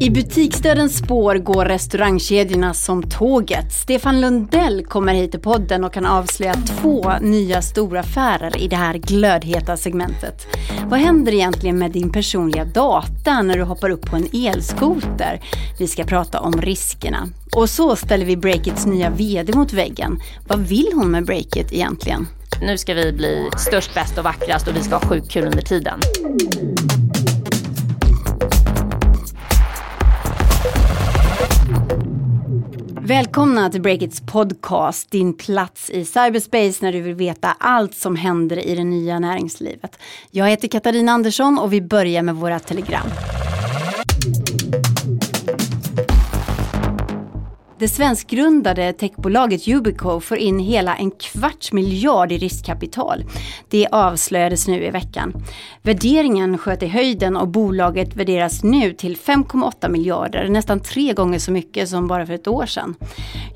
I butiksdödens spår går restaurangkedjorna som tåget. Stefan Lundell kommer hit till podden och kan avslöja två nya stora affärer i det här glödheta segmentet. Vad händer egentligen med din personliga data när du hoppar upp på en elskoter? Vi ska prata om riskerna. Och så ställer vi Breakits nya VD mot väggen. Vad vill hon med Breakit egentligen? Nu ska vi bli störst, bäst och vackrast och vi ska ha sjukt kul under tiden. Välkomna till Breakits podcast, din plats i cyberspace när du vill veta allt som händer i det nya näringslivet. Jag heter Katarina Andersson och vi börjar med våra telegram. Det svenskgrundade techbolaget Yubico får in hela en kvarts miljard i riskkapital. Det avslöjades nu i veckan. Värderingen sköt i höjden och bolaget värderas nu till 5,8 miljarder, nästan tre gånger så mycket som bara för ett år sedan.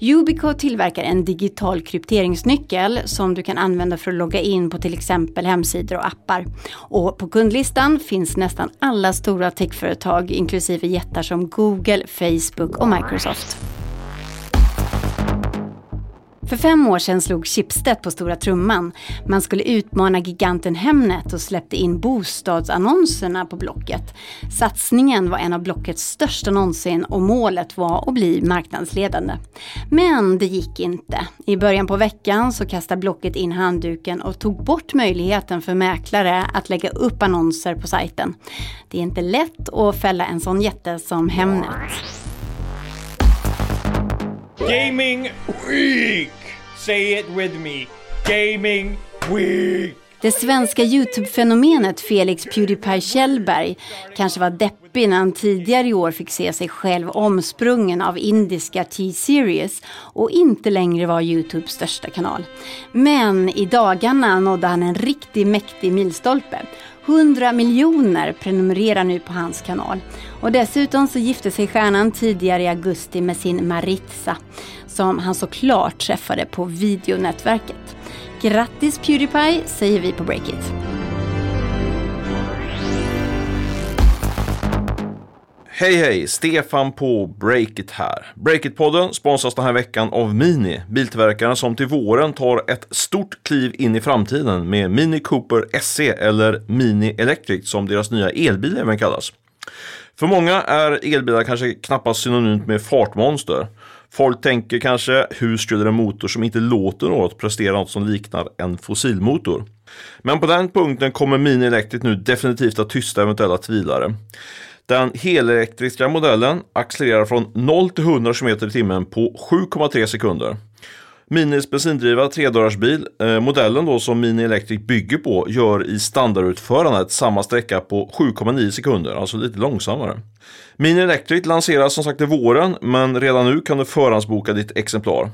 Yubico tillverkar en digital krypteringsnyckel som du kan använda för att logga in på till exempel hemsidor och appar. Och på kundlistan finns nästan alla stora techföretag inklusive jättar som Google, Facebook och Microsoft. För fem år sedan slog Schibsted på stora trumman. Man skulle utmana giganten Hemnet och släppte in bostadsannonserna på Blocket. Satsningen var en av Blockets största någonsin och målet var att bli marknadsledande. Men det gick inte. I början på veckan så kastade Blocket in handduken och tog bort möjligheten för mäklare att lägga upp annonser på sajten. Det är inte lätt att fälla en sån jätte som Hemnet. Gaming Week! Say it with me. Gaming Week! Det svenska Youtube-fenomenet Felix Pewdiepie Kjellberg kanske var deppig när han tidigare i år fick se sig själv omsprungen av indiska T-series och inte längre var Youtubes största kanal. Men i dagarna nådde han en riktigt mäktig milstolpe. 100 miljoner prenumererar nu på hans kanal. Och dessutom så gifte sig stjärnan tidigare i augusti med sin Maritza som han såklart träffade på videonätverket. Grattis Pewdiepie säger vi på Breakit. Hej hej! Stefan på Breakit här. Breakit-podden sponsras den här veckan av Mini, biltillverkaren som till våren tar ett stort kliv in i framtiden med Mini Cooper SE eller Mini Electric som deras nya elbil även kallas. För många är elbilar kanske knappast synonymt med fartmonster. Folk tänker kanske, hur skulle en motor som inte låter något prestera något som liknar en fossilmotor? Men på den punkten kommer Mini Electric nu definitivt att tysta eventuella tvivlare. Den helelektriska modellen accelererar från 0 till 100 km i timmen på 7,3 sekunder. Minis bensindriva tredörrarsbil, eh, modellen då som Mini Electric bygger på, gör i standardutförandet samma sträcka på 7,9 sekunder, alltså lite långsammare. Mini Electric lanseras som sagt i våren, men redan nu kan du förhandsboka ditt exemplar.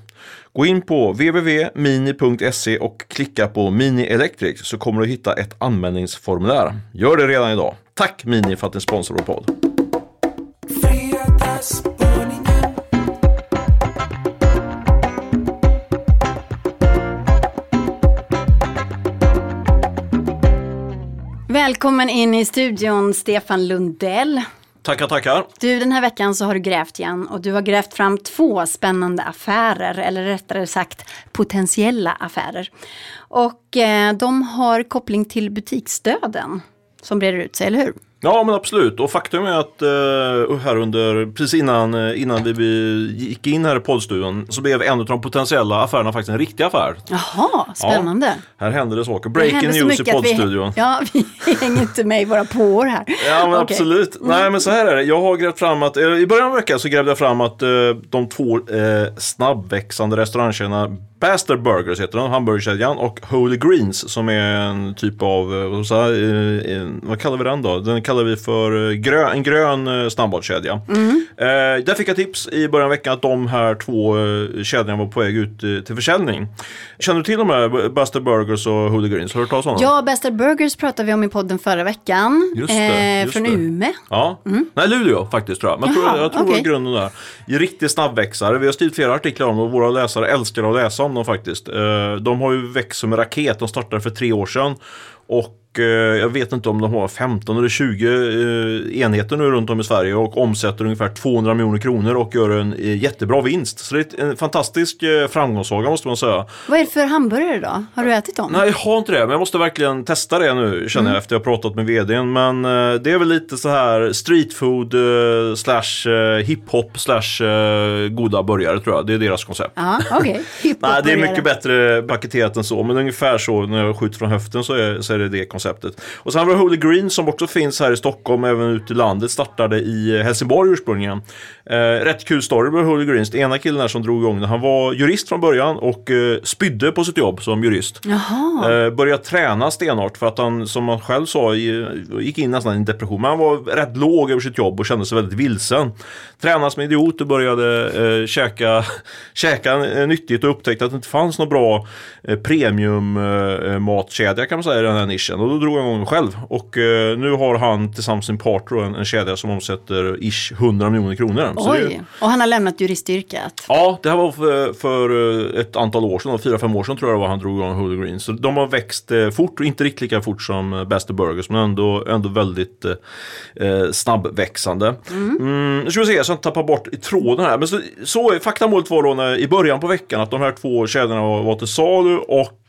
Gå in på www.mini.se och klicka på Mini Electric så kommer du hitta ett anmälningsformulär. Gör det redan idag. Tack Mini för att ni sponsrar vår podd. Välkommen in i studion Stefan Lundell. Tackar, tackar. Du, den här veckan så har du grävt igen och du har grävt fram två spännande affärer, eller rättare sagt potentiella affärer. Och eh, de har koppling till butiksdöden som breder ut sig, eller hur? Ja men absolut och faktum är att uh, här under, precis innan, uh, innan vi, vi gick in här i poddstudion så blev en av de potentiella affärerna faktiskt en riktig affär. Jaha, spännande. Ja, här händer det saker. Breaking det news i poddstudion. Vi, ja, vi hänger inte med i våra påor här. Ja men okay. absolut. Mm. Nej men så här är det. Jag har grävt fram att, uh, i början av veckan så grävde jag fram att de två snabbväxande restaurangkedjorna Bastard Burgers heter den, hamburgerkedjan och Holy Greens som är en typ av, vad, säga, vad kallar vi den då? Den kallar vi för grön, en grön snabbmatskedja. Mm. Eh, där fick jag tips i början av veckan att de här två kedjorna var på väg ut till försäljning. Känner du till de här, Bastard Burgers och Holy Greens? Har du hört talas om dem? Ja, Bastard Burgers pratade vi om i podden förra veckan. Just det, just från det. Ume. Ja, mm. nej Luleå faktiskt tror jag. Men jag tror, jag tror okay. grunden där. Riktig snabbväxare. Vi har skrivit flera artiklar om och våra läsare älskar att läsa om dem faktiskt. Eh, de har ju växt som en raket. De startade för tre år sedan. Och eh, jag vet inte om de har 15 eller 20 eh, enheter nu runt om i Sverige och omsätter ungefär 200 miljoner kronor och gör en eh, jättebra vinst. Så det är en fantastisk framgångssaga måste man säga. Vad är det för hamburgare då? Har du ätit dem? Nej, jag har inte det, men jag måste verkligen testa det nu känner jag efter jag har pratat med vdn. Men det är väl lite så här street food slash hiphop slash goda burgare tror jag. Det är deras koncept. Ja, okej. Nej, det är mycket bättre paketerat än så, men ungefär så när jag skjuter från höften så är, så är det det konceptet. Och sen har vi Holy Green som också finns här i Stockholm, även ute i landet, startade i Helsingborg ursprungligen. Eh, rätt kul story med Holy Greens. Den ena killen där som drog igång det, han var jurist från början och eh, spydde på sitt jobb som jurist. Eh, började träna stenhårt för att han, som han själv sa, gick in nästan i en depression. Men han var rätt låg över sitt jobb och kände sig väldigt vilsen. Tränade som idiot och började eh, käka, käka eh, nyttigt och upptäckte att det inte fanns någon bra eh, premium eh, kan man säga i den här nischen. Och då drog han igång själv. Och eh, nu har han tillsammans med sin partner en, en kedja som omsätter ish 100 miljoner kronor. Oj. Och han har lämnat juristyrket. Ja, det här var för, för eh, ett antal år sedan, fyra, fem år sedan tror jag det var han drog igång Holy Green. Så de har växt eh, fort och inte riktigt lika fort som eh, Best of Burgers men ändå, ändå väldigt eh, eh, snabbväxande. Mm. nu ska vi se, så jag inte tappar bort tråden här. Men så, så faktamålet var då när, i början på veckan att de här två kedjorna var, var till salu och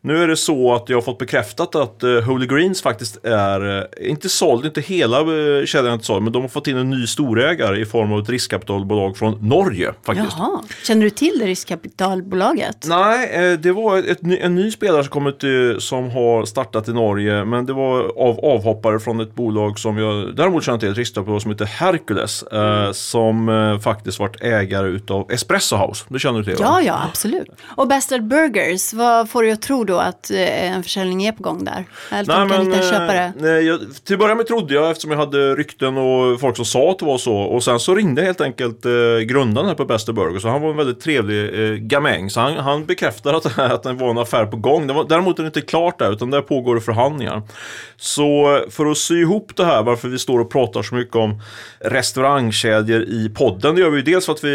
nu är det så att jag har fått bekräftat att eh, Holy Greens faktiskt är, eh, inte såld, inte hela eh, kedjan är inte såld, men de har fått in en ny storägare i form av ett riskkapitalbolag från Norge faktiskt. Jaha. Känner du till det riskkapitalbolaget? Nej, eh, det var ett, en ny spelare som kommit eh, som har startat i Norge men det var av avhoppare från ett bolag som jag däremot känner till, ett riskkapitalbolag som heter Hercules eh, som eh, faktiskt varit ägare utav Espresso House. Det känner du till? va? Ja, ja, absolut. Och Bastard Burgers, vad får du att tro då att eh, en försäljning är på gång där? Eller att de kan hitta en köpare? eh, nej, jag, till att börja med trodde jag eftersom jag hade rykten och folk som sa att det var så. Och sen så ringde helt enkelt eh, grundaren här på Bester Burger. Så han var en väldigt trevlig eh, gamäng. Så han, han bekräftade att, att det var en affär på gång. Det var, däremot är det inte klart där utan där pågår det förhandlingar. Så för att sy ihop det här varför vi står och pratar så mycket om restaurangkedjor i podden. Det gör vi ju dels för att vi,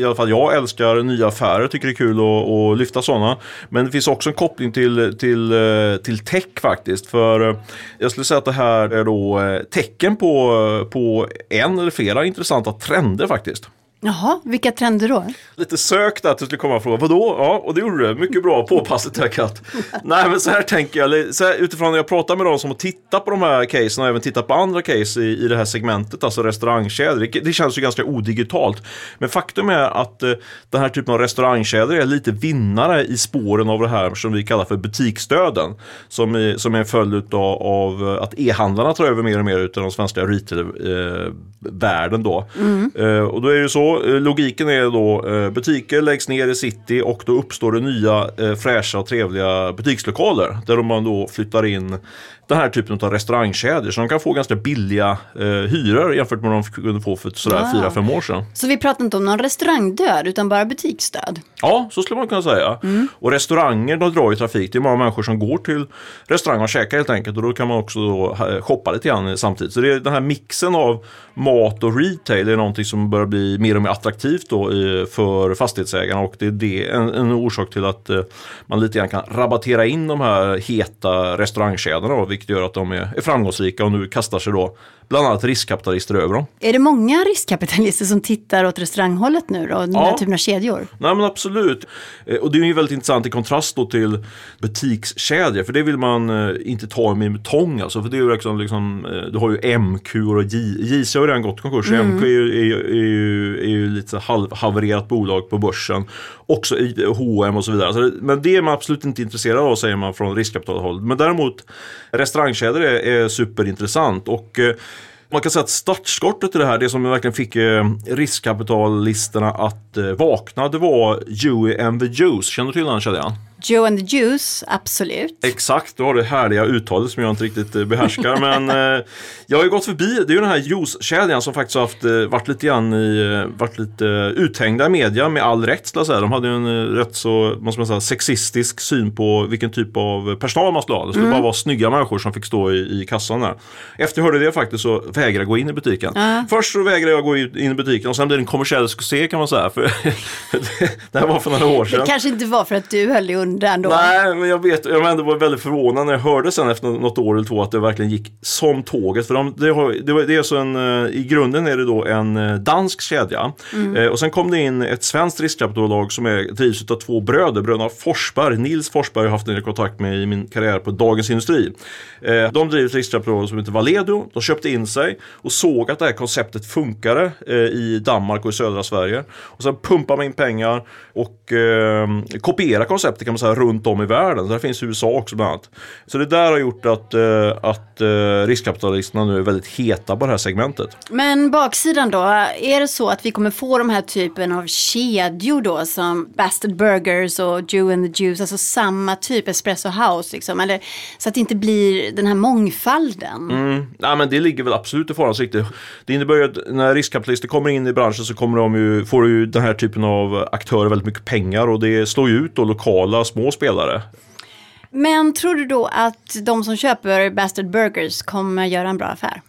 i alla fall jag älskar nya affärer, tycker det är kul att, att lyfta sådana. Men det finns finns också en koppling till, till, eh, till tech faktiskt. För eh, jag skulle säga att det här är då eh, tecken på, på en eller flera intressanta trender faktiskt. Jaha, vilka trender då? Lite sök där att du skulle komma och fråga, vadå? Ja, och det gjorde du. Mycket bra, påpassligt där Katt. Nej, men så här tänker jag, så här, utifrån när jag pratar med de som har tittat på de här casen och även tittat på andra case i, i det här segmentet, alltså restaurangkedjor. Det, det känns ju ganska odigitalt. Men faktum är att eh, den här typen av restaurangkedjor är lite vinnare i spåren av det här som vi kallar för butiksdöden. Som, är- som är en följd utav, av att e-handlarna tar över mer och mer utav den svenska retail-världen då. Eh, och då är det ju så, Eh, logiken är då eh, butiker läggs ner i city och då uppstår det nya eh, fräscha och trevliga butikslokaler där man då flyttar in den här typen av restaurangkedjor så de kan få ganska billiga eh, hyror jämfört med vad de kunde få för sådär Wow. 4-5 år sedan. Så vi pratar inte om någon restaurangdöd, utan bara butiksdöd. Ja, så skulle man kunna säga. Och restauranger de drar ju trafik. Det är många människor som går till restaurang och käkar helt enkelt. Och då kan man också då eh, shoppa lite grann samtidigt. Så det är den här mixen av mat och retail är någonting som börjar bli mer och mer attraktivt då för fastighetsägarna. Och det är det, en, en orsak till att eh, man lite grann kan rabattera in de här heta restaurangkedjorna. Då, vilket gör att de är, är framgångsrika och nu kastar sig då bland annat riskkapitalister över dem. Är det många riskkapitalister som tittar åt restauranghållet nu då? Den Ja. här typen av kedjor? Nej men absolut. Eh, Och det är ju väldigt intressant i kontrast då till butikskedjor. För det vill man eh, inte ta med tång alltså. För det är ju liksom, liksom du har ju MQ och JC har redan gått i konkurs. MQ är ju, är, är, ju, är ju lite halvhavererat bolag på börsen. Också i H&M och så vidare. Men det är man absolut inte intresserad av säger man från riskkapitalhåll. Men däremot restaurangkedjor är, är superintressant. Och eh, man kan säga att startskottet till det här, det som verkligen fick eh, riskkapitalisterna att eh, vakna, det var Dewey and the Juice. Känner du till den kedjan? Joe and the Juice, absolut. Exakt, du har det härliga uttalet som jag inte riktigt eh, behärskar. men eh, jag har ju gått förbi, det är ju den här juicekedjan som faktiskt har haft, eh, varit lite grann i, eh, varit lite uthängda i media med all rätt säga. De hade ju en rätt så, måste man säga, sexistisk syn på vilken typ av personal man skulle ha. Det skulle bara vara snygga människor som fick stå i, i kassan där. Efter jag hörde det faktiskt så vägrade jag gå in i butiken. Först så vägrade jag gå in i butiken och sen blev det en kommersiell succé kan man säga. För det, det här var för några år sedan. Det kanske inte var för att du höll dig undan hände ändå. Nej, men jag vet, jag var ändå var väldigt förvånad när jag hörde sen efter något år eller två att det verkligen gick som tåget. För de, det, har, det, är så en, eh, i grunden är det då en eh, dansk kedja. Eh, och sen kom det in ett svenskt riskkapitalbolag som är, drivs av två bröder, bröderna Forsberg. Nils Forsberg har jag haft en kontakt med i min karriär på Dagens Industri. Eh, de driver ett riskkapitalbolag som heter Valedo. De köpte in sig och såg att det här konceptet funkade eh, i Danmark och i södra Sverige. Och sen pumpar man in pengar och eh, kopierar konceptet kan man säga runt om i världen. Så där finns USA också bland annat. Så det där har gjort att, eh, att eh, riskkapitalisterna nu är väldigt heta på det här segmentet. Men baksidan då, är det så att vi kommer få de här typen av kedjor då som Bastard Burgers och Jew and the Juice, alltså samma typ Espresso House liksom, eller så att det inte blir den här mångfalden. Mm. Ja, men det ligger väl absolut i farans riktning. Det innebär ju att när riskkapitalister kommer in i branschen så kommer de ju, får ju den här typen av aktörer väldigt mycket pengar och det slår ju ut då lokala små spelare. Men tror du då att de som köper Bastard Burgers kommer göra en bra affär?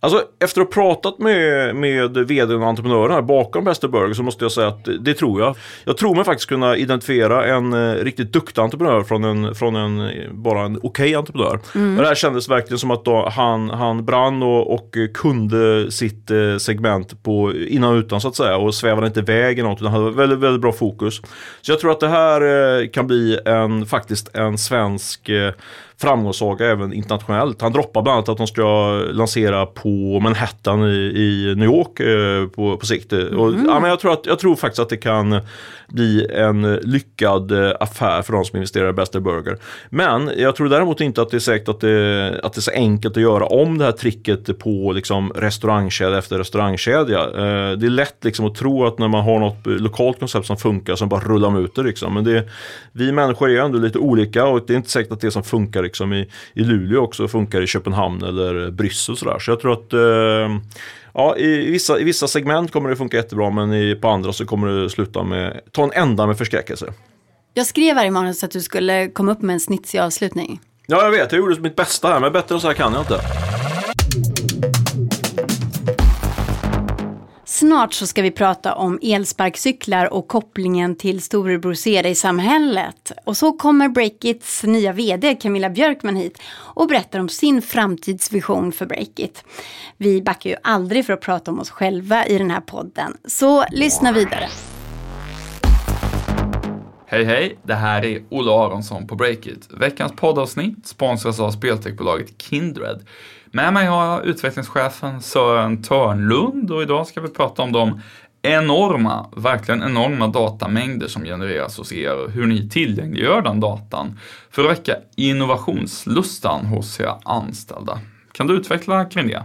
Alltså efter att ha pratat med, med vdn och entreprenören här bakom Bester Burger så måste jag säga att det, det tror jag. Jag tror mig faktiskt kunna identifiera en eh, riktigt duktig entreprenör från en, från en eh, bara en okej okay entreprenör. Mm. Det här kändes verkligen som att då han, han brann och, och kunde sitt eh, segment på innan och utan så att säga och svävade inte iväg i något utan hade väldigt, väldigt bra fokus. Så jag tror att det här eh, kan bli en, faktiskt en svensk eh, framgångssaga även internationellt. Han droppar bland annat att de ska lansera på Manhattan i, i New York eh, på, på sikt. Mm. Och, ja, men jag, tror att, jag tror faktiskt att det kan bli en lyckad eh, affär för de som investerar i Bester Burger. Men jag tror däremot inte att det är säkert att det, att det är så enkelt att göra om det här tricket på liksom, restaurangkedja efter restaurangkedja. Eh, det är lätt liksom, att tro att när man har något lokalt koncept som funkar så bara rullar man ut det. Liksom. Men det, vi människor är ändå lite olika och det är inte säkert att det som funkar liksom, i, i Luleå också funkar i Köpenhamn eller Bryssel. Så, där. så jag tror att eh, Ja, i vissa, i vissa segment kommer det funka jättebra men i, på andra så kommer det sluta med, ta en ända med förskräckelse. Jag skrev här i manus att du skulle komma upp med en snitsig avslutning. Ja, jag vet. Jag gjorde mitt bästa här, men bättre än så här kan jag inte. Snart så ska vi prata om elsparkcyklar och kopplingen till storebror ser i samhället. Och så kommer Breakits nya VD Camilla Björkman hit och berättar om sin framtidsvision för Breakit. Vi backar ju aldrig för att prata om oss själva i den här podden, så lyssna vidare. Hej hej, det här är Olle Aronsson på Breakit. Veckans poddavsnitt sponsras av speltechbolaget Kindred. Med mig har jag utvecklingschefen Sören Törnlund och idag ska vi prata om de enorma, verkligen enorma datamängder som genereras hos er och hur ni tillgängliggör den datan för att väcka innovationslustan hos era anställda. Kan du utveckla kring det?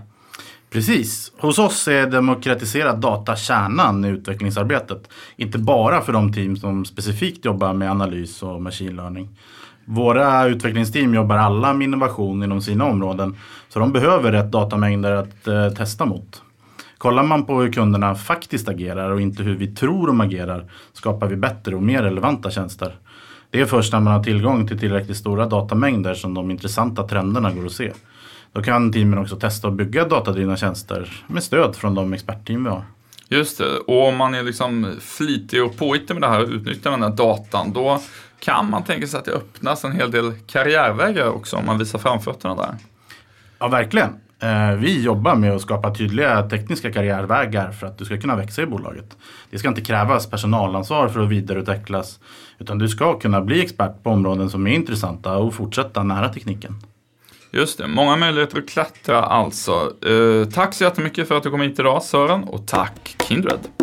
Precis. Hos oss är demokratiserad data kärnan i utvecklingsarbetet. Inte bara för de team som specifikt jobbar med analys och machine learning. Våra utvecklingsteam jobbar alla med innovation inom sina områden. Så de behöver rätt datamängder att eh, testa mot. Kollar man på hur kunderna faktiskt agerar och inte hur vi tror de agerar skapar vi bättre och mer relevanta tjänster. Det är först när man har tillgång till tillräckligt stora datamängder som de intressanta trenderna går att se. Då kan teamen också testa och bygga datadrivna tjänster med stöd från de expertteam vi har. Just det, och om man är liksom flitig och påhittig med det här och utnyttjar den här datan, då kan man tänka sig att det öppnas en hel del karriärvägar också om man visar framfötterna där. Ja, verkligen. Eh, vi jobbar med att skapa tydliga tekniska karriärvägar för att du ska kunna växa i bolaget. Det ska inte krävas personalansvar för att vidareutvecklas utan du ska kunna bli expert på områden som är intressanta och fortsätta nära tekniken. Just det, många möjligheter att klättra alltså. Eh, tack så jättemycket för att du kom hit idag Sören och tack Kindred.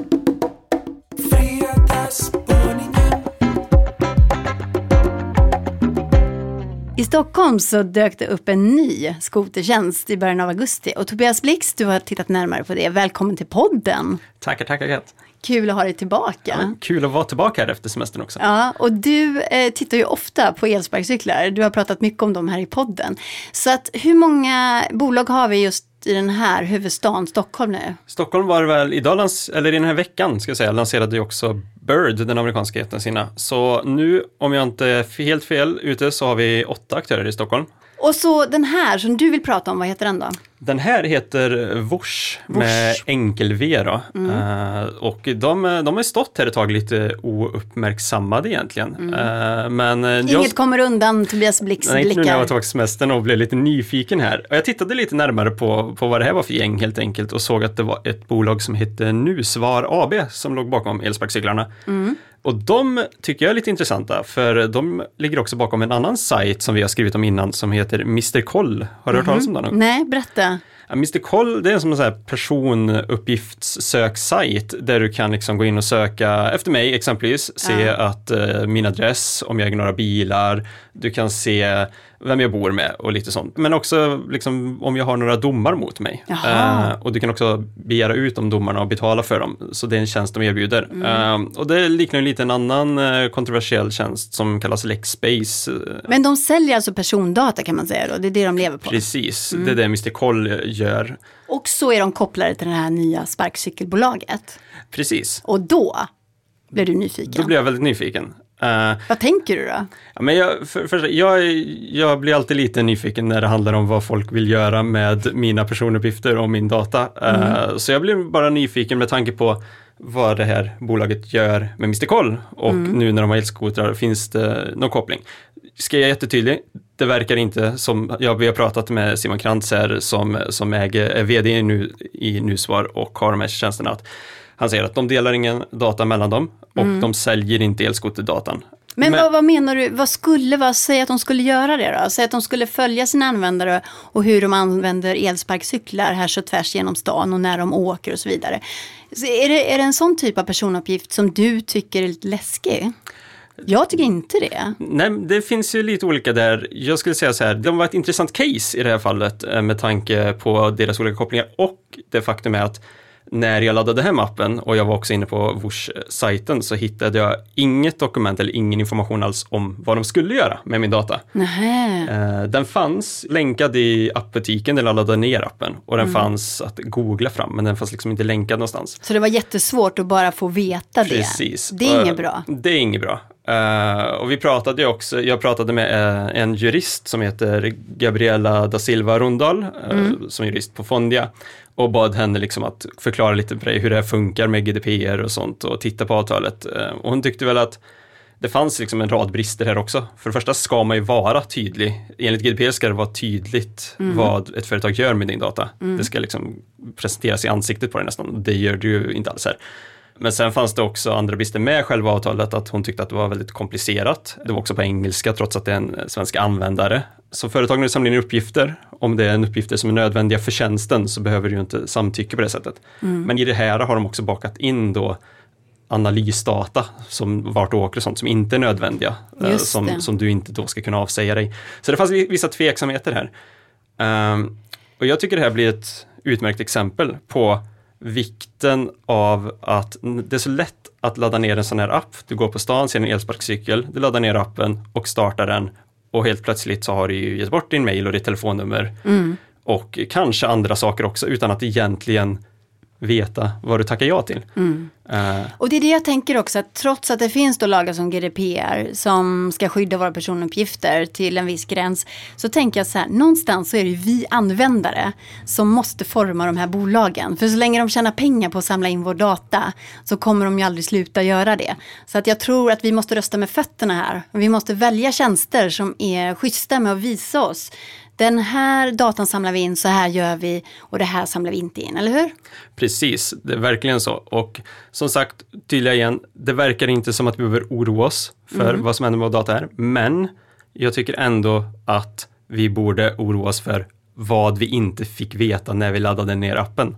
Stockholm så dök det upp en ny skotertjänst i början av augusti och Tobias Blix, du har tittat närmare på det. Välkommen till podden! Tackar, tackar Kat. Kul att ha dig tillbaka. Ja, kul att vara tillbaka här efter semestern också. Ja, och du eh, tittar ju ofta på elsparkcyklar. Du har pratat mycket om dem här i podden. Så att hur många bolag har vi just i den här huvudstaden, Stockholm nu? Stockholm var väl idag, eller i den här veckan ska jag säga, lanserade ju också Bird, den amerikanska jätten sina. Så nu, om jag inte är helt fel ute, så har vi åtta aktörer i Stockholm. Och så den här som du vill prata om, vad heter den då? Den här heter Vors med enkel-V. Mm. Eh, och de, de har stått här ett tag lite ouppmärksammade egentligen. Eh, men eh, jag, Mm. Inget kommer undan Tobias Blix Nej, inte nu när jag var blickar. tillbaka semestern och blev lite nyfiken här. Och jag tittade lite närmare på, på vad det här var för gäng helt enkelt och såg att det var ett bolag som hette Nusvar AB som låg bakom elsparkcyklarna. Mm. Och de tycker jag är lite intressanta för de ligger också bakom en annan sajt som vi har skrivit om innan som heter Mr. Koll. Har du hört talas om den? Nej, berätta. Ja, Mr. Koll, det är som en sån här personuppgiftssöksajt där du kan liksom gå in och söka efter mig exempelvis, se att eh, min adress, om jag äger några bilar, du kan se vem jag bor med och lite sånt. Men också liksom, om jag har några domar mot mig. Eh, och du kan också begära ut de domarna och betala för dem. Så det är en tjänst de erbjuder. Eh, och det liknar lite en annan eh, kontroversiell tjänst som kallas Lexbase. Men de säljer alltså persondata kan man säga då, det är det de lever på. Precis, det är det Mr. Koll gör. Och så är de kopplade till det här nya sparkcykelbolaget. Precis. Och då blev du nyfiken. Då blir jag väldigt nyfiken. Eh, Vad tänker du då? ja, men jag, för, för, jag, jag blir alltid lite nyfiken när det handlar om vad folk vill göra med mina personuppgifter och min data. Eh, så jag blir bara nyfiken med tanke på vad det här bolaget gör med Mr. Koll och nu när de har elskotrar, finns det någon koppling? Ska jag vara jättetydlig? Det verkar inte som, ja, vi har pratat med Simon Krantz här som, som äger, är vd i, nu, i Nusvar och har de här tjänsterna. Att han säger att de delar ingen data mellan dem och de säljer inte elskoterdatan. Men, Men- Vad, vad menar du, vad skulle, vad, säg att de skulle göra det då? Säg att de skulle följa sina användare och hur de använder elsparkcyklar här så tvärs genom stan och när de åker och så vidare. Så är, det, är det en sån typ av personuppgift som du tycker är lite läskig? Jag tycker inte det. Nej, det finns ju lite olika där. Jag skulle säga så här, de var ett intressant case i det här fallet eh, med tanke på deras olika kopplingar och det faktum är att när jag laddade hem appen och jag var också inne på Whoosh-sajten så hittade jag inget dokument eller ingen information alls om vad de skulle göra med min data. Nähä. Eh, Den fanns länkad i appbutiken där jag laddade ner appen och den fanns att googla fram men den fanns liksom inte länkad någonstans. Så det var jättesvårt att bara få veta det. Precis. Det är inget bra. Det är inget bra. Eh, och vi pratade också, jag pratade med eh, en jurist som heter Gabriella da Silva Rundal, eh, Mm. som jurist på Fondia, och bad henne liksom att förklara lite för dig hur det här funkar med GDPR och sånt och titta på avtalet. Eh, och hon tyckte väl att det fanns liksom en rad brister här också. För det första ska man ju vara tydlig. Enligt GDPR ska det vara tydligt Mm. vad ett företag gör med din data. Det ska liksom presenteras i ansiktet på dig nästan. Det gör det ju inte alls här. Men sen fanns det också andra brister med själva avtalet, att hon tyckte att det var väldigt komplicerat. Det var också på engelska trots att det är en svensk användare. Så företagen samlar in uppgifter, om det är en uppgifter som är nödvändiga för tjänsten så behöver du ju inte samtycke på det sättet. Men i det här har de också bakat in då analysdata som vart du åker och sånt som inte är nödvändiga. eh, som, som du inte då ska kunna avsäga dig. Så det fanns vi- vissa tveksamheter här. Ehm, och jag tycker det här blir ett utmärkt exempel på vikten av att det är så lätt att ladda ner en sån här app. Du går på stan, ser en elsparkcykel, du laddar ner appen och startar den. Och helt plötsligt så har du ju gett bort din mail och ditt telefonnummer. Och kanske andra saker också utan att egentligen veta vad du tackar ja till. Eh, Och det är det jag tänker också, att trots att det finns då lagar som GDPR som ska skydda våra personuppgifter till en viss gräns, så tänker jag så här, någonstans så är det ju vi användare som måste forma de här bolagen. För så länge de tjänar pengar på att samla in vår data så kommer de ju aldrig sluta göra det. Så att jag tror att vi måste rösta med fötterna här. Vi måste välja tjänster som är schyssta med att visa oss den här datan samlar vi in, så här gör vi och det här samlar vi inte in, eller hur? Precis, det är verkligen så. Och som sagt, tydliga igen, det verkar inte som att vi behöver oroa oss för vad som händer med vår data här. Men jag tycker ändå att vi borde oroa oss för vad vi inte fick veta när vi laddade ner appen.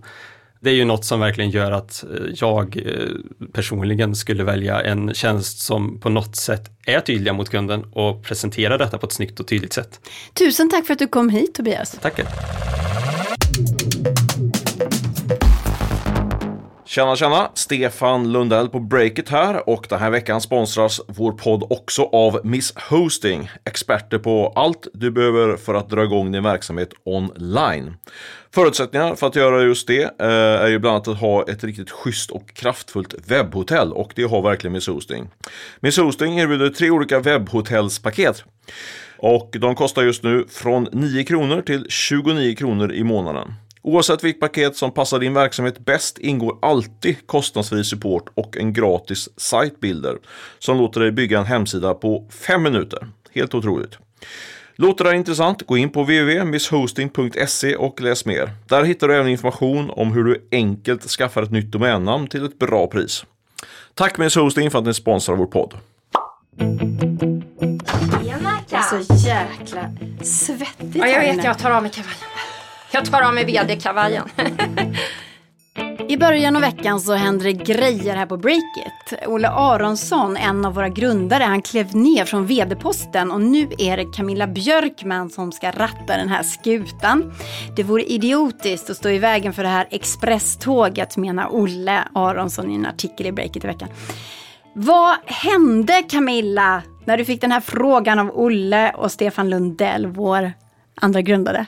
Det är ju något som verkligen gör att eh, jag eh, personligen skulle välja en tjänst som på något sätt är tydliga mot kunden och presenterar detta på ett snyggt och tydligt sätt. Tusen tack för att du kom hit Tobias. Tackar! Tjena tjena! Stefan Lundell på Breakit här och den här veckan sponsras vår podd också av Miss Hosting. Experter på allt du behöver för att dra igång din verksamhet online. Förutsättningar för att göra just det eh, är ju bland annat att ha ett riktigt schysst och kraftfullt webbhotell och det har verkligen Miss Hosting. Miss Hosting erbjuder tre olika webbhotellspaket. Och de kostar just nu från 9 kronor till 29 kronor i månaden. Oavsett vilket paket som passar din verksamhet bäst ingår alltid kostnadsfri support och en gratis sitebuilder som låter dig bygga en hemsida på 5 minuter. Helt otroligt. Låter det här intressant? Gå in på www.misshosting.se och läs mer. Där hittar du även information om hur du enkelt skaffar ett nytt domännamn till ett bra pris. Tack Miss Hosting för att ni sponsrar vår podd. Är så jäkla svettigt Ja, jag vet, jag tar av mig kavajen. Jag tar av mig vd-kavajen. I början av veckan så hände det grejer här på Breakit. Olle Aronsson, en av våra grundare, han klev ner från vd-posten och nu är det Camilla Björkman som ska ratta den här skutan. Det vore idiotiskt att stå i vägen för det här expresståget menar Olle Aronsson i en artikel i Breakit i veckan. Vad hände Camilla när du fick den här frågan av Olle och Stefan Lundell, vår andra grundare?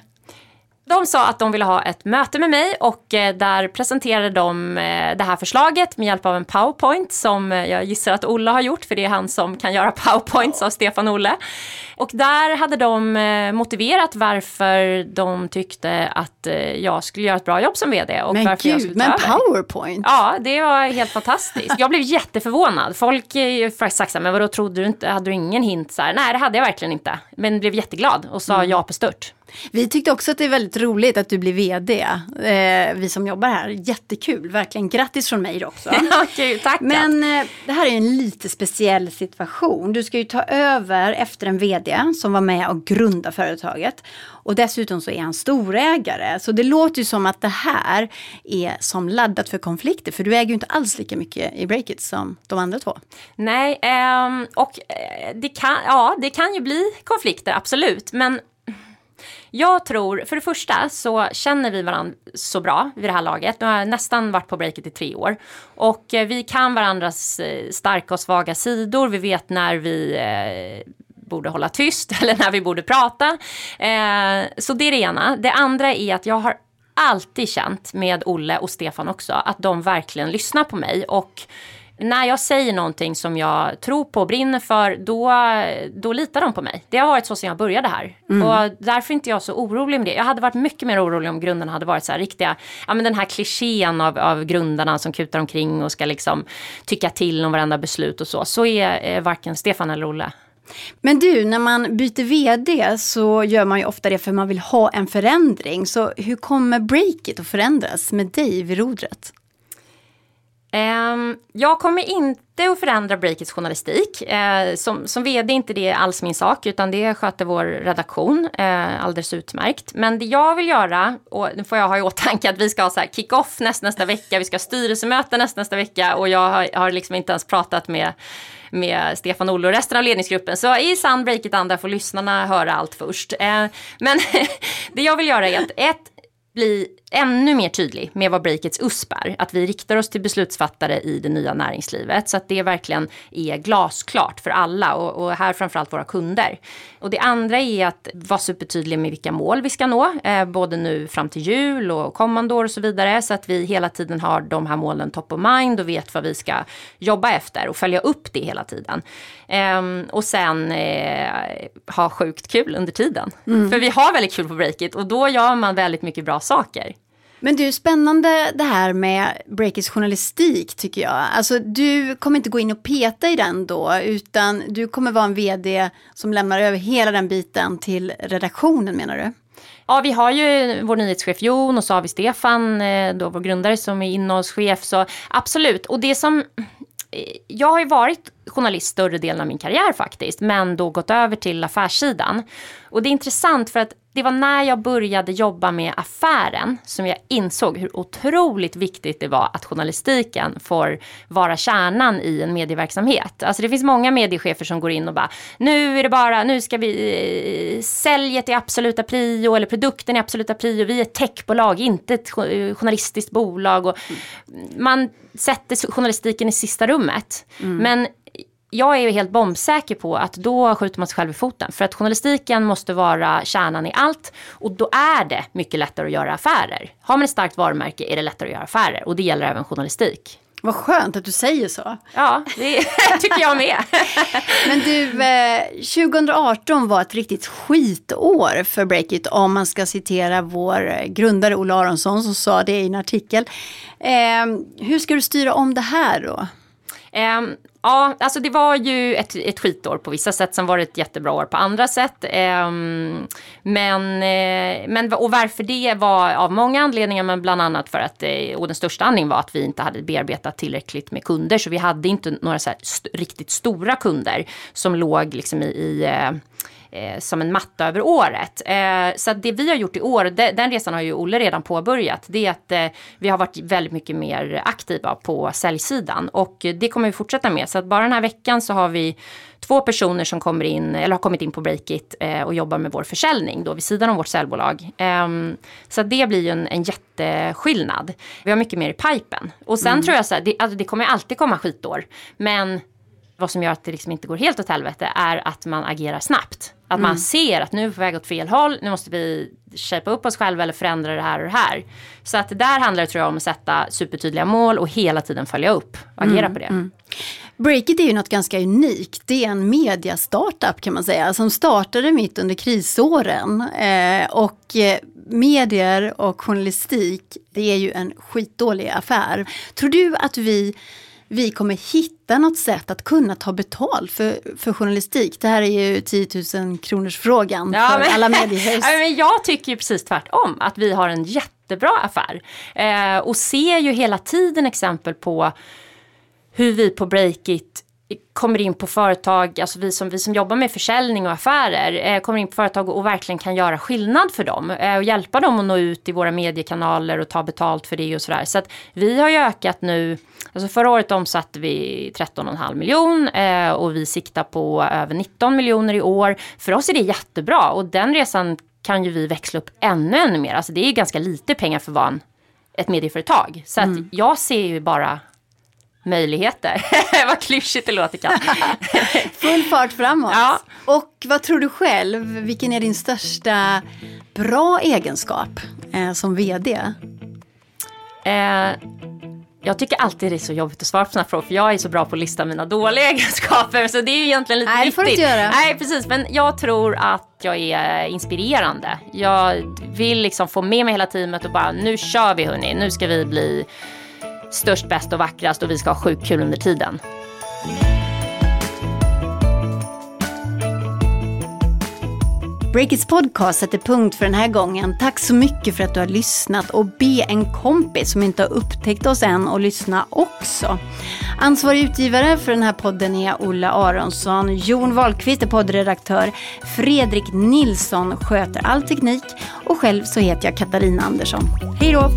De sa att de ville ha ett möte med mig och eh, där presenterade de eh, det här förslaget med hjälp av en powerpoint som eh, jag gissar att Olle har gjort för det är han som kan göra powerpoints av Stefan Olle. Och där hade de eh, motiverat varför de tyckte att eh, jag skulle göra ett bra jobb som vd och Men varför jag gud, skulle men powerpoint? Ja, det var helt fantastiskt. Jag blev jätteförvånad. Folk ju faktiskt sagt så här, men vadå trodde du inte, hade du ingen hint så här? Nej, det hade jag verkligen inte. Men blev jätteglad och sa ja på stört. Vi tyckte också att det är väldigt roligt att du blir VD. Eh, vi som jobbar här. Jättekul, verkligen. Grattis från mig också. Kul, tack. Men eh, det här är en lite speciell situation. Du ska ju ta över efter en VD som var med och grundade företaget. Och dessutom så är han storägare. Så det låter ju som att det här är som laddat för konflikter. För du äger ju inte alls lika mycket i Breakit som de andra två. Nej, ehm, och eh, det kan, ja, det kan ju bli konflikter, absolut. Men jag tror, för det första så känner vi varandra så bra vid det här laget. Nu har jag nästan varit på breaket i tre år. Och eh, vi kan varandras eh, starka och svaga sidor. Vi vet när vi eh, borde hålla tyst eller när vi borde prata. Eh, så det är det ena. Det andra är att jag har alltid känt med Olle och Stefan också att de verkligen lyssnar på mig. Och när jag säger någonting som jag tror på och brinner för, då, då litar de på mig. Det har varit så sedan jag började här. Och därför är inte jag så orolig med det. Jag hade varit mycket mer orolig om grundarna hade varit så här riktiga, ja men den här klichén av, av grundarna som kutar omkring och ska liksom tycka till om varenda beslut och så. Så är eh, varken Stefan eller Olle. Men du, när man byter VD så gör man ju ofta det för man vill ha en förändring. Så hur kommer Breakit att förändras med dig vid rodret? Ehm, jag kommer inte att förändra Breakits journalistik. Eh, som, som vd är inte det alls min sak, utan det sköter vår redaktion eh, alldeles utmärkt. Men det jag vill göra, och nu får jag ha i åtanke att vi ska ha så här kick-off nästa, nästa vecka, vi ska ha styrelsemöte nästa, nästa vecka och jag har, har liksom inte ens pratat med med Stefan Olle och resten av ledningsgruppen. Så i sann Breakit-anda får lyssnarna höra allt först. Eh, men det jag vill göra är att ett, bli ännu mer tydlig med vad Breakits USP är. Att vi riktar oss till beslutsfattare i det nya näringslivet så att det verkligen är glasklart för alla och, och här framförallt våra kunder. Och det andra är att vara supertydlig med vilka mål vi ska nå, eh, både nu fram till jul och kommande år och så vidare så att vi hela tiden har de här målen top of mind och vet vad vi ska jobba efter och följa upp det hela tiden. Ehm, och sen eh, ha sjukt kul under tiden. För vi har väldigt kul på Breakit och då gör man väldigt mycket bra saker. Men du, spännande det här med Breakits journalistik tycker jag. Alltså du kommer inte gå in och peta i den då, utan du kommer vara en VD som lämnar över hela den biten till redaktionen menar du? Ja, vi har ju vår nyhetschef Jon och så har vi Stefan, eh, då vår grundare som är innehållschef. Så absolut, och det som... Eh, jag har ju varit journalist större delen av min karriär faktiskt, men då gått över till affärssidan. Och det är intressant för att det var när jag började jobba med affären som jag insåg hur otroligt viktigt det var att journalistiken får vara kärnan i en medieverksamhet. Alltså det finns många mediechefer som går in och bara nu är det bara, nu ska vi eh, säljet i absoluta prio eller produkten i absoluta prio. Vi är ett techbolag, inte ett jo- journalistiskt bolag. Och man sätter journalistiken i sista rummet. Men jag är ju helt bombsäker på att då skjuter man sig själv i foten. För att journalistiken måste vara kärnan i allt. Och då är det mycket lättare att göra affärer. Har man ett starkt varumärke är det lättare att göra affärer. Och det gäller även journalistik. Vad skönt att du säger så. Ja, det tycker jag med. Men du, eh, 2018 var ett riktigt skitår för Breakit om man ska citera vår grundare Olle Aronsson som sa det i en artikel. Eh, hur ska du styra om det här då? Um, ja, alltså det var ju ett, ett skitår på vissa sätt. Sen var det ett jättebra år på andra sätt. Ehm, men, eh, men, och varför det var av många anledningar, men bland annat för att, eh, och den största anledningen var att vi inte hade bearbetat tillräckligt med kunder. Så vi hade inte några så st riktigt stora kunder som låg liksom i, i eh, eh, som en matta över året. Eh, så det vi har gjort i år, de, den resan har ju Olle redan påbörjat, det är att eh, vi har varit väldigt mycket mer aktiva på säljsidan och det kommer vi fortsätta med. Så att bara den här veckan så har vi två personer som kommer in, eller har kommit in på Breakit eh, och jobbar med vår försäljning då vid sidan av vårt säljbolag. Ehm, så det blir ju en, en jätteskillnad. Vi har mycket mer i pipen. Och sen mm. tror jag så här, det, alltså det kommer alltid komma skitår. Men vad som gör att det liksom inte går helt åt helvete är att man agerar snabbt. Att mm. man ser att nu är vi på väg åt fel håll, nu måste vi shapea upp oss själva eller förändra det här och det här. Så att där handlar det tror jag om att sätta supertydliga mål och hela tiden följa upp och agera mm. på det. Mm. Breakit är ju något ganska unikt. Det är en media-startup kan man säga som startade mitt under krisåren. Eh, och eh, medier och journalistik, det är ju en skitdålig affär. Tror du att vi vi kommer hitta något sätt att kunna ta betalt för, för journalistik. Det här är ju 10 000 kronors frågan ja, för men, alla mediehus. Ja, men jag tycker ju precis tvärtom, att vi har en jättebra affär. Eh, och ser ju hela tiden exempel på hur vi på Breakit kommer in på företag, alltså vi som, vi som jobbar med försäljning och affärer, eh, kommer in på företag och, och, verkligen kan göra skillnad för dem. Eh, och hjälpa dem att nå ut i våra mediekanaler och ta betalt för det och sådär. Så att vi har ju ökat nu, alltså förra året omsatte vi 13,5 miljon eh, och vi siktar på över 19 miljoner i år. För oss är det jättebra och den resan kan ju vi växla upp ännu, ännu mer. Alltså det är ju ganska lite pengar för vad ett medieföretag. Så att mm. jag ser ju bara möjligheter. vad klyschigt det låter kanske. Full fart framåt. Ja. Och vad tror du själv, vilken är din största bra egenskap eh, som VD? Eh, jag tycker alltid det är så jobbigt att svara på sådana frågor för jag är så bra på att lista mina dåliga egenskaper så det är ju egentligen lite Nej, det får du inte göra. Nej, precis. Men jag tror att jag är inspirerande. Jag vill liksom få med mig hela teamet och bara nu kör vi hörni, nu ska vi bli störst, bäst och vackrast och vi ska ha sjukt kul under tiden. Breakits podcast sätter punkt för den här gången. Tack så mycket för att du har lyssnat och be en kompis som inte har upptäckt oss än att lyssna också. Ansvarig utgivare för den här podden är Ola Aronsson. Jon Wahlqvist är poddredaktör. Fredrik Nilsson sköter all teknik och själv så heter jag Katarina Andersson. Hej då!